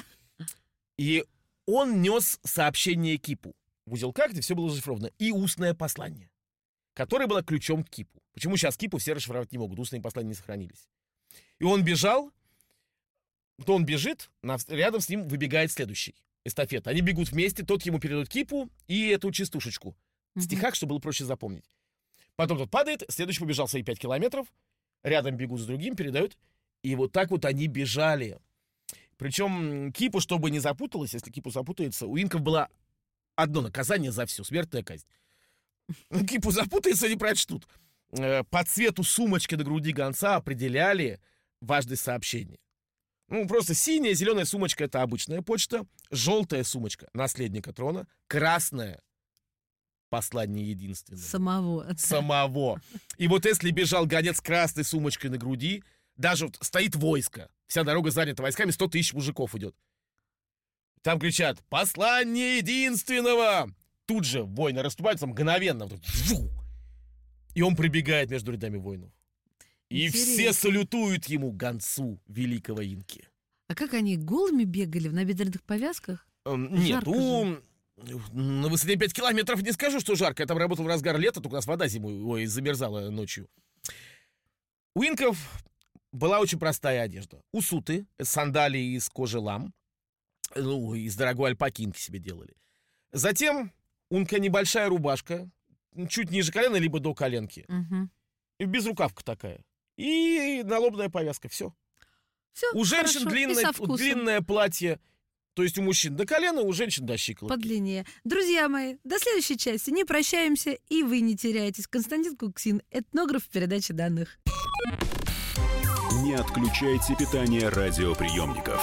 S3: И он нес сообщение Кипу. В узелках, где все было зашифровано. И устное послание, которое было ключом к Кипу. Почему сейчас Кипу все расшифровать не могут? Устные послания не сохранились. И он бежал, то он бежит, рядом с ним выбегает следующий. Эстафета. Они бегут вместе, тот ему передает Кипу и эту частушечку. В стихах, чтобы было проще запомнить. Потом тот падает, следующий побежал свои 5 километров, рядом бегут с другим, передают. И вот так вот они бежали. Причем Кипу, чтобы не запуталась, если Кипу запутается, у инков было одно наказание за все, смертная казнь. Кипу запутается, не прочтут. Э, По цвету сумочки до груди гонца определяли важность сообщения. Ну, просто синяя, зеленая сумочка — это обычная почта, желтая сумочка — наследника трона, красная — послание единственное
S2: Самого.
S3: самого. И вот если бежал гонец с красной сумочкой на груди, даже вот стоит войско, вся дорога занята войсками, 100 тысяч мужиков идет. Там кричат «Послание единственного!» Тут же воины расступаются мгновенно. И он прибегает между рядами воинов. И все салютуют ему, гонцу великого инки.
S2: А как они голыми бегали в набедренных повязках?
S3: Эм, Нет,
S2: Жарко
S3: ну, на высоте 5 километров не скажу, что жарко. Я там работал в разгар лета, только у нас вода зимой, ой, замерзала ночью. У инков была очень простая одежда. Усуты, сандалии из кожи лам, ну, из дорогой альпаки инки себе делали. Затем унка небольшая рубашка, чуть ниже колена, либо до коленки.
S2: Мгм.
S3: И безрукавка такая. И налобная повязка, все.
S2: Всё,
S3: У женщин
S2: хорошо.
S3: Длинное, длинное платье, То есть у мужчин до колена, у женщин до щиколотки.
S2: Подлиннее. Друзья мои, до следующей части. Не прощаемся, и вы не теряетесь. Константин Куксин, этнограф передачи данных.
S1: Не отключайте питание радиоприемников.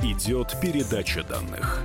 S1: Идет передача данных.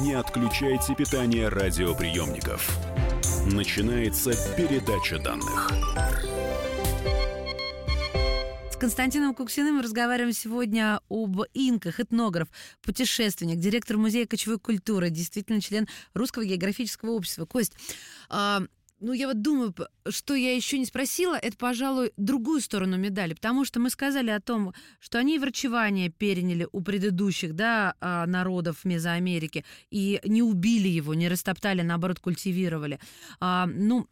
S1: Не отключайте питание радиоприемников. Начинается передача данных.
S2: С Константином Куксиным мы разговариваем сегодня об инках, этнограф, путешественник, директор Музея кочевой культуры, действительно член Русского географического общества. Кость, а, ну, я вот думаю, что я еще не спросила, это, пожалуй, другую сторону медали, потому что мы сказали о том, что они врачевание переняли у предыдущих, да, а, народов Мезоамерики и не убили его, не растоптали, наоборот, культивировали. А, ну,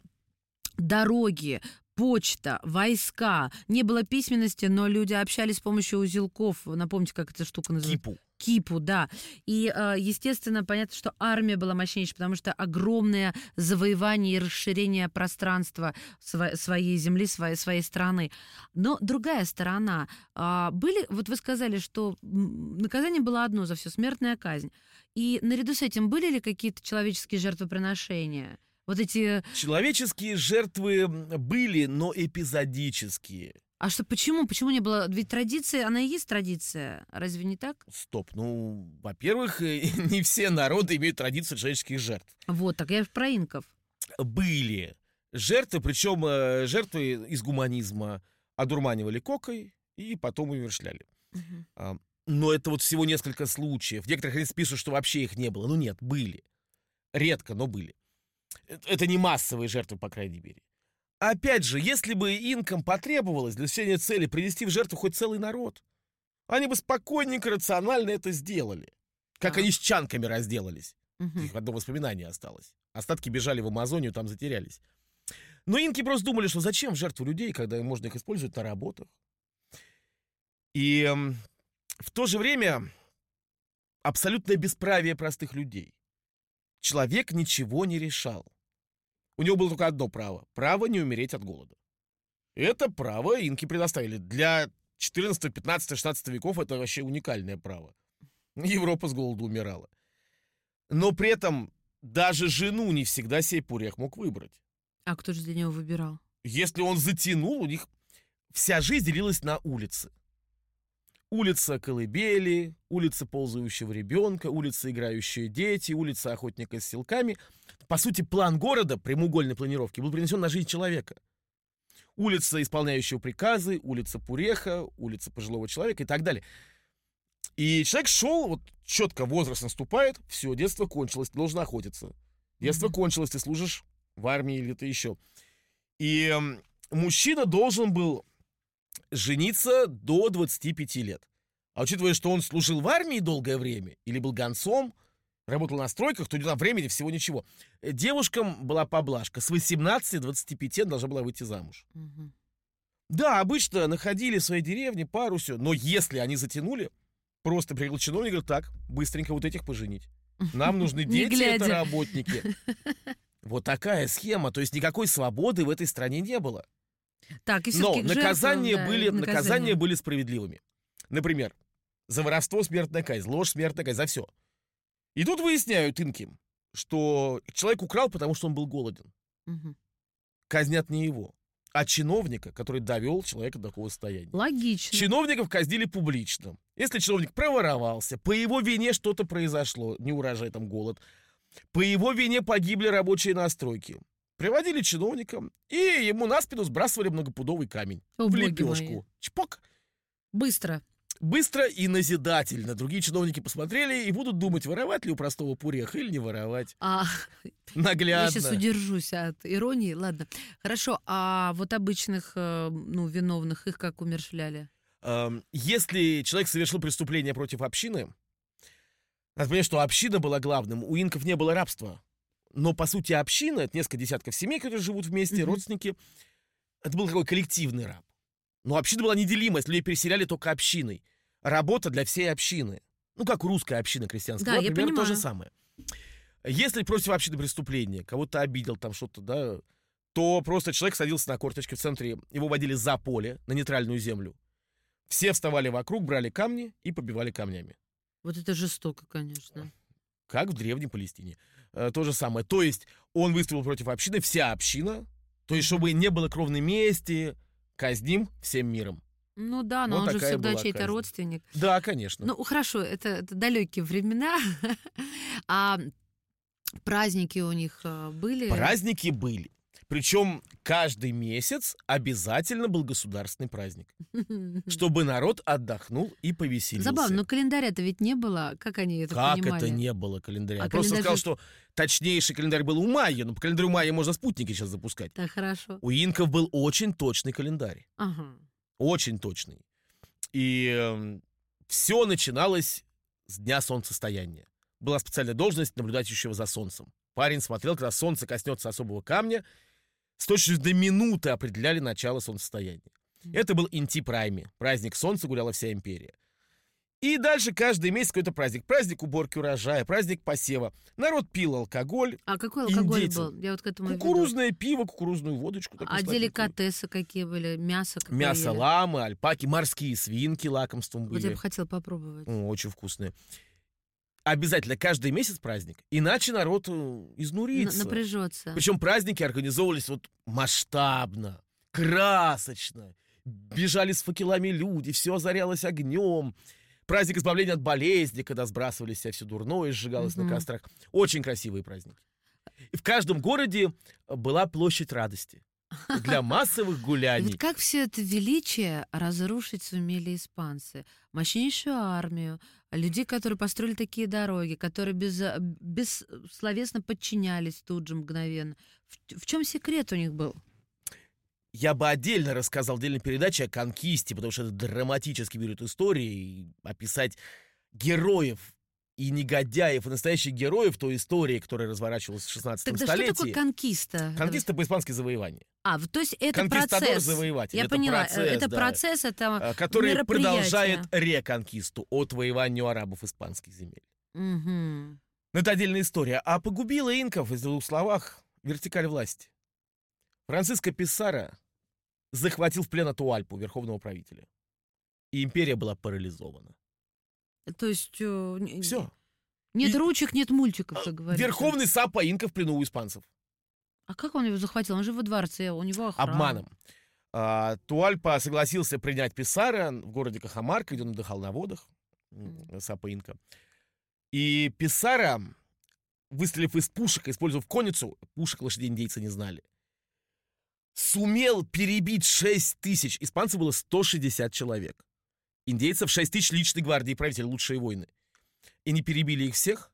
S2: дороги, почта, войска. Не было письменности, но люди общались с помощью узелков. Напомните, как эта штука называется?
S3: Кипу.
S2: Кипу, да. И, э, естественно, понятно, что армия была мощнейшей, потому что огромное завоевание и расширение пространства сво- своей земли, своей, своей страны. Но другая сторона. а, Были, вот вы сказали, что наказание было одно за все, смертная казнь. И наряду с этим были ли какие-то человеческие жертвоприношения? Вот эти...
S3: Человеческие жертвы были, но эпизодические.
S2: А что, почему? Почему не было? Ведь традиция, она и есть традиция. Разве не так?
S3: Стоп, ну, во-первых, не все народы имеют традицию человеческих жертв.
S2: Вот, так я ж про инков.
S3: Были жертвы, причем э, жертвы из гуманизма одурманивали кокой и потом умершляли. А, Но это вот всего несколько случаев. Некоторых они пишут, что вообще их не было. Ну нет, были. Редко, но были. Э- Это не массовые жертвы, по крайней мере. Опять же, если бы инкам потребовалось для достижения цели принести в жертву хоть целый народ, они бы спокойненько, рационально это сделали. Как
S2: Так.
S3: они с чанками разделались.
S2: Мгм.
S3: Их одно воспоминание осталось. Остатки бежали в Амазонию, там затерялись. Но инки просто думали, что зачем жертву людей, когда можно их использовать на работах. И эм, в то же время абсолютное бесправие простых людей. Человек ничего не решал. У него было только одно право. Право не умереть от голода. Это право инки предоставили. Для 14, 15, 16 веков это вообще уникальное право. Европа с голоду умирала. Но при этом даже жену не всегда сей Пурех мог выбрать.
S2: А кто же для него выбирал?
S3: Если он затянул, у них вся жизнь делилась на улицы. Улица колыбели, улица ползающего ребенка, улица играющие дети, улица охотника с силками. По сути, план города прямоугольной планировки был принесен на жизнь человека. Улица исполняющего приказы, улица Пуреха, улица пожилого человека и так далее. И человек шел, вот четко возраст наступает, все, детство кончилось, ты должен охотиться. Детство
S2: Мгм.
S3: кончилось, ты служишь в армии или ты еще. И мужчина должен был жениться до 25 лет. А учитывая, что он служил в армии долгое время, или был гонцом, работал на стройках, то на времени всего ничего. Э, Девушкам была поблажка. С 18 до 25 она должна была выйти замуж.
S2: Мгм.
S3: Да, обычно находили в своей деревне пару все, но если они затянули, просто приехал чиновник и говорит, так, быстренько вот этих поженить. Нам нужны дети, это работники. Вот такая схема, то есть никакой свободы в этой стране не было.
S2: Так, и
S3: Но
S2: к жертвам,
S3: наказания,
S2: да,
S3: были,
S2: наказания.
S3: наказания были справедливыми. Например, за воровство смертная казнь, ложь смертная казнь, за все. И тут выясняют инки, что человек украл, потому что он был голоден.
S2: Мгм.
S3: Казнят не его, а чиновника, который довел человека до такого состояния.
S2: Логично.
S3: Чиновников казнили публично. Если чиновник проворовался, по его вине что-то произошло, не урожай там голод, по его вине погибли рабочие на стройке. Приводили чиновника, и ему на спину сбрасывали многопудовый камень.
S2: О,
S3: в лепешку.
S2: мои.
S3: Чпок.
S2: Быстро.
S3: быстро и назидательно. Другие чиновники посмотрели и будут думать, воровать ли у простого пуреха или не воровать.
S2: А, я
S3: Наглядно.
S2: сейчас удержусь от иронии. Ладно. Хорошо, а вот обычных, э, ну, виновных, их как умершвляли?
S3: Эм, Если человек совершил преступление против общины, надо понять, что община была главным. У инков не было рабства. Но, по сути, община — это несколько десятков семей, которые живут вместе,
S2: Мгм.
S3: родственники. Это был такой коллективный раб. Но община была неделима, если людей переселяли только общиной. Работа для всей общины. Ну, как русская община крестьянская.
S2: Да,
S3: была
S2: я
S3: примерно то же
S2: понимаю.
S3: самое. Если против общины преступление, кого-то обидел там что-то, да, то просто человек садился на корточки в центре, его водили за поле, на нейтральную землю. Все вставали вокруг, брали камни и побивали камнями.
S2: Вот это жестоко, конечно.
S3: Как в Древней Палестине. Э, То же самое. То есть он выступил против общины, вся община. То есть, чтобы не было кровной мести, казним всем миром.
S2: Ну да, но
S3: Вот
S2: он же всегда чей-то
S3: казнь.
S2: родственник.
S3: Да, конечно.
S2: Ну, хорошо, это, это далекие времена. А праздники у них э, были?
S3: Праздники были. Причем каждый месяц обязательно был государственный праздник, чтобы народ отдохнул и повеселился.
S2: Забавно, но календаря-то ведь не было. Как они это
S3: Как
S2: понимали?
S3: это не было календаря?
S2: А
S3: Я просто
S2: календарь
S3: сказал, что точнейший календарь был у Майя, но по календарю Майя можно спутники сейчас запускать.
S2: Так, хорошо.
S3: У инков был очень точный календарь.
S2: Ага.
S3: Очень точный. И все начиналось с дня солнцестояния. Была специальная должность наблюдающего за солнцем. Парень смотрел, когда солнце коснется особого камня, с точностью до минуты определяли начало солнцестояния. Это был Инти Прайми. Праздник солнца гуляла вся империя. И дальше каждый месяц какой-то праздник. Праздник уборки урожая, праздник посева. Народ пил алкоголь,
S2: А какой алкоголь
S3: Индейцы.
S2: был? Я вот к этому и веду.
S3: кукурузное пиво, кукурузную водочку.
S2: А
S3: сладенькую.
S2: деликатесы какие были? Мясо какое
S3: Мясо
S2: ели?
S3: ламы, альпаки, морские свинки лакомством
S2: Вот я
S3: были.
S2: бы хотела попробовать.
S3: М, Очень вкусные. Обязательно каждый месяц праздник. Иначе народ э,
S2: Н-
S3: изнурится.
S2: Напряжется.
S3: Причем праздники организовывались вот масштабно, красочно. Бежали с факелами люди, все озарялось огнем. Праздник избавления от болезни, когда сбрасывали себя все дурное, сжигалось
S2: Мгм.
S3: на кострах. Очень красивые праздники. И в каждом городе была площадь радости для массовых гуляний.
S2: вот как все это величие разрушить сумели испанцы? Мощнейшую армию, людей, которые построили такие дороги, которые без, э, бессловесно подчинялись тут же мгновенно. В, в чем секрет у них был?
S3: Я бы отдельно рассказал, отдельной передаче о конкисте, потому что это драматически берет истории, и описать героев и негодяев, и настоящих героев той истории, которая разворачивалась в 16
S2: Тогда что
S3: столетии.
S2: такое конкиста?
S3: Конкиста по-испански завоевание.
S2: А, то есть это процесс.
S3: завоеватель.
S2: Я
S3: это
S2: поняла, э,
S3: процесс,
S2: это
S3: да,
S2: процесс, это
S3: э, который продолжает реконкисту от воевания у арабов испанских земель. Но это отдельная история. А погубила инков, в двух словах, вертикаль власти. Франциско Писара захватил в плен Атуальпу, верховного правителя. И империя была парализована.
S2: То есть э,
S3: Все.
S2: нет
S3: И-
S2: ручек, нет мультиков, как говорится.
S3: Верховный сапа инка в плену у испанцев.
S2: А как он его захватил? Он же во дворце, у него охрана.
S3: Обманом. А, Туальпа согласился принять Писара в городе Кахамарка, где он отдыхал на водах. м, Сапа инка. И Писара, выстрелив из пушек, использовав конницу, пушек лошадей индейцы не знали, сумел перебить 6 тысяч. Испанцев было 160 человек. Индейцев 6 тысяч личной гвардии правителя, лучшие войны. И не перебили их всех.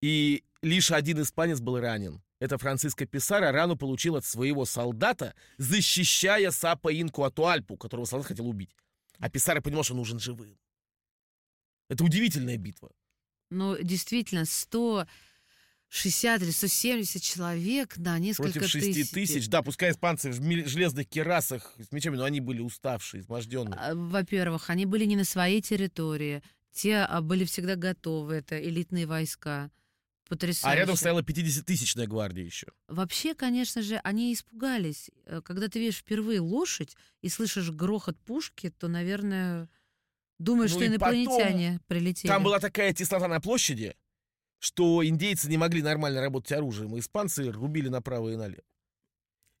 S3: И лишь один испанец был ранен. Это Франциско Писара рану получил от своего солдата, защищая Сапа Инку Атуальпу, которого солдат хотел убить. А Писара понимал, что нужен живым. Это удивительная битва.
S2: Ну, действительно, 160 или 170 человек на несколько
S3: Против 6
S2: тысяч.
S3: тысяч. Да, пускай испанцы в железных керасах с мечами, но они были уставшие, изможденные.
S2: А, Во-первых, они были не на своей территории. Те а, были всегда готовы. Это элитные войска. Потрясающе.
S3: А рядом стояла 50-тысячная гвардия еще.
S2: Вообще, конечно же, они испугались. Э, Когда ты видишь впервые лошадь и слышишь грохот пушки, то, наверное, думаешь,
S3: Ну
S2: что инопланетяне прилетели.
S3: Там была такая теснота на площади, что индейцы не могли нормально работать оружием, и испанцы рубили направо и налево. И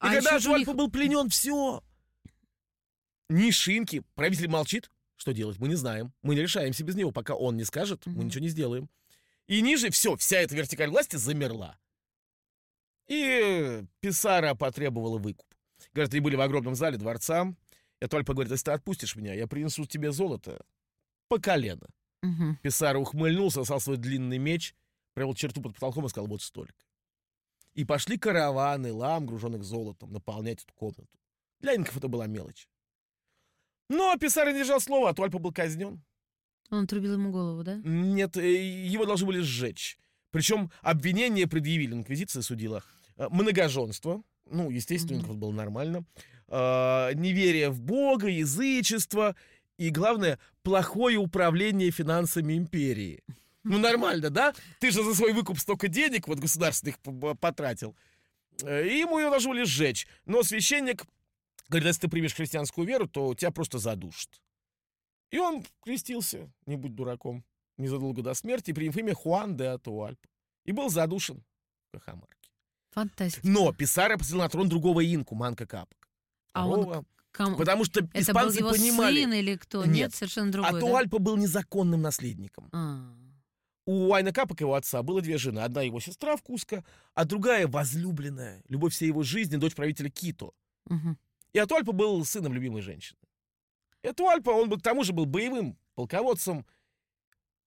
S2: А
S3: когда Атуальпа
S2: них-
S3: был пленен, все. Ни шинки. Правитель молчит. Что делать? Мы не знаем. Мы не решаемся без него. Пока он не скажет, мы
S2: Мгм.
S3: ничего не сделаем. И ниже все, вся эта вертикаль власти замерла. И Писара потребовала выкуп. Говорят, они были в огромном зале дворца. И Атуальпа говорит, если ты отпустишь меня, я принесу тебе золото. по колено.
S2: Мгм.
S3: Писаро ухмыльнулся, сал свой длинный меч, провел черту под потолком и сказал, вот столько. И пошли караваны, лам, груженных золотом, наполнять эту комнату. Для инков это была мелочь. Но Писаро не держал слова, а Туальпа был казнен.
S2: Он отрубил ему голову, да?
S3: Нет, э, его должны были сжечь. Причем обвинение предъявили, инквизиция судила. Э, Многоженство, ну, естественно, инков было нормально. э, Неверие в Бога, язычество и, главное, плохое управление финансами империи. Ну, нормально, да? Ты же за свой выкуп столько денег вот государственных потратил. Э, И ему ее должны были сжечь. Но священник говорит, если ты примешь христианскую веру, то тебя просто задушат. И он крестился, не будь дураком, незадолго до смерти, приняв имя Хуан де Атуальп. И был задушен в Кахамарке.
S2: Фантастика.
S3: Но Писаро посадил на трон другого инку, Манка Капок.
S2: А он
S3: Второго.
S2: Кому-
S3: Потому что
S2: Это был
S3: испанцы
S2: его
S3: понимали,
S2: сын или кто?
S3: Нет.
S2: Нет, совершенно другой, да?
S3: Атуальпа был незаконным наследником.
S2: А.
S3: У Уайна Капок, его отца, было две жены. Одна его сестра в Куско, а другая возлюбленная, любовь всей его жизни, дочь правителя Кито.
S2: Мгм.
S3: И Атуальпа был сыном любимой женщины. И Атуальпа, он был, к тому же был боевым полководцем,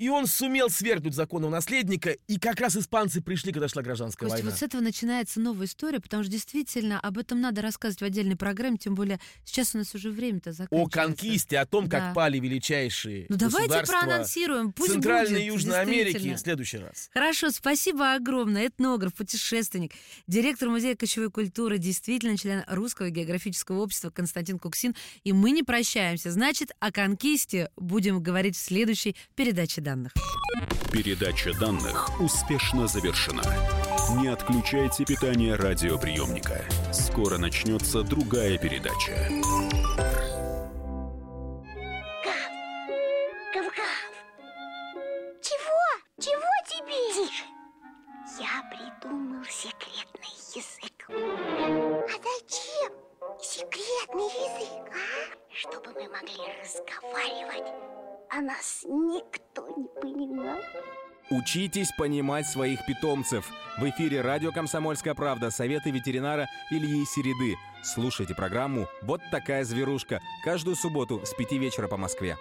S3: и он сумел свергнуть законного наследника, и как раз испанцы пришли, когда шла гражданская
S2: Костя,
S3: война.
S2: вот с этого начинается новая история, потому что действительно об этом надо рассказывать в отдельной программе, тем более сейчас у нас уже время-то
S3: О
S2: заканчивается.
S3: конкисте, о том,
S2: Да.
S3: как пали величайшие
S2: Ну давайте проанонсируем, пусть
S3: Центральной
S2: будет,
S3: и Южной Америки в следующий раз.
S2: Хорошо, спасибо огромное. Этнограф, путешественник, директор Музея кочевой культуры, действительно член Русского географического общества Константин Куксин. И мы не прощаемся. Значит, о конкисте будем говорить в следующей передаче данных.
S1: Передача данных успешно завершена. Не отключайте питание радиоприемника. Скоро начнется другая передача.
S4: Гав-гав. Чего? Чего тебе? Тише. Я придумал секретный язык. А зачем секретный язык, а? Чтобы мы могли разговаривать, а нас никто не понимал.
S5: Учитесь понимать своих питомцев. В эфире радио «Комсомольская правда» советы ветеринара Ильи Середы. Слушайте программу «Вот такая зверушка» каждую субботу с 5 вечера по Москве.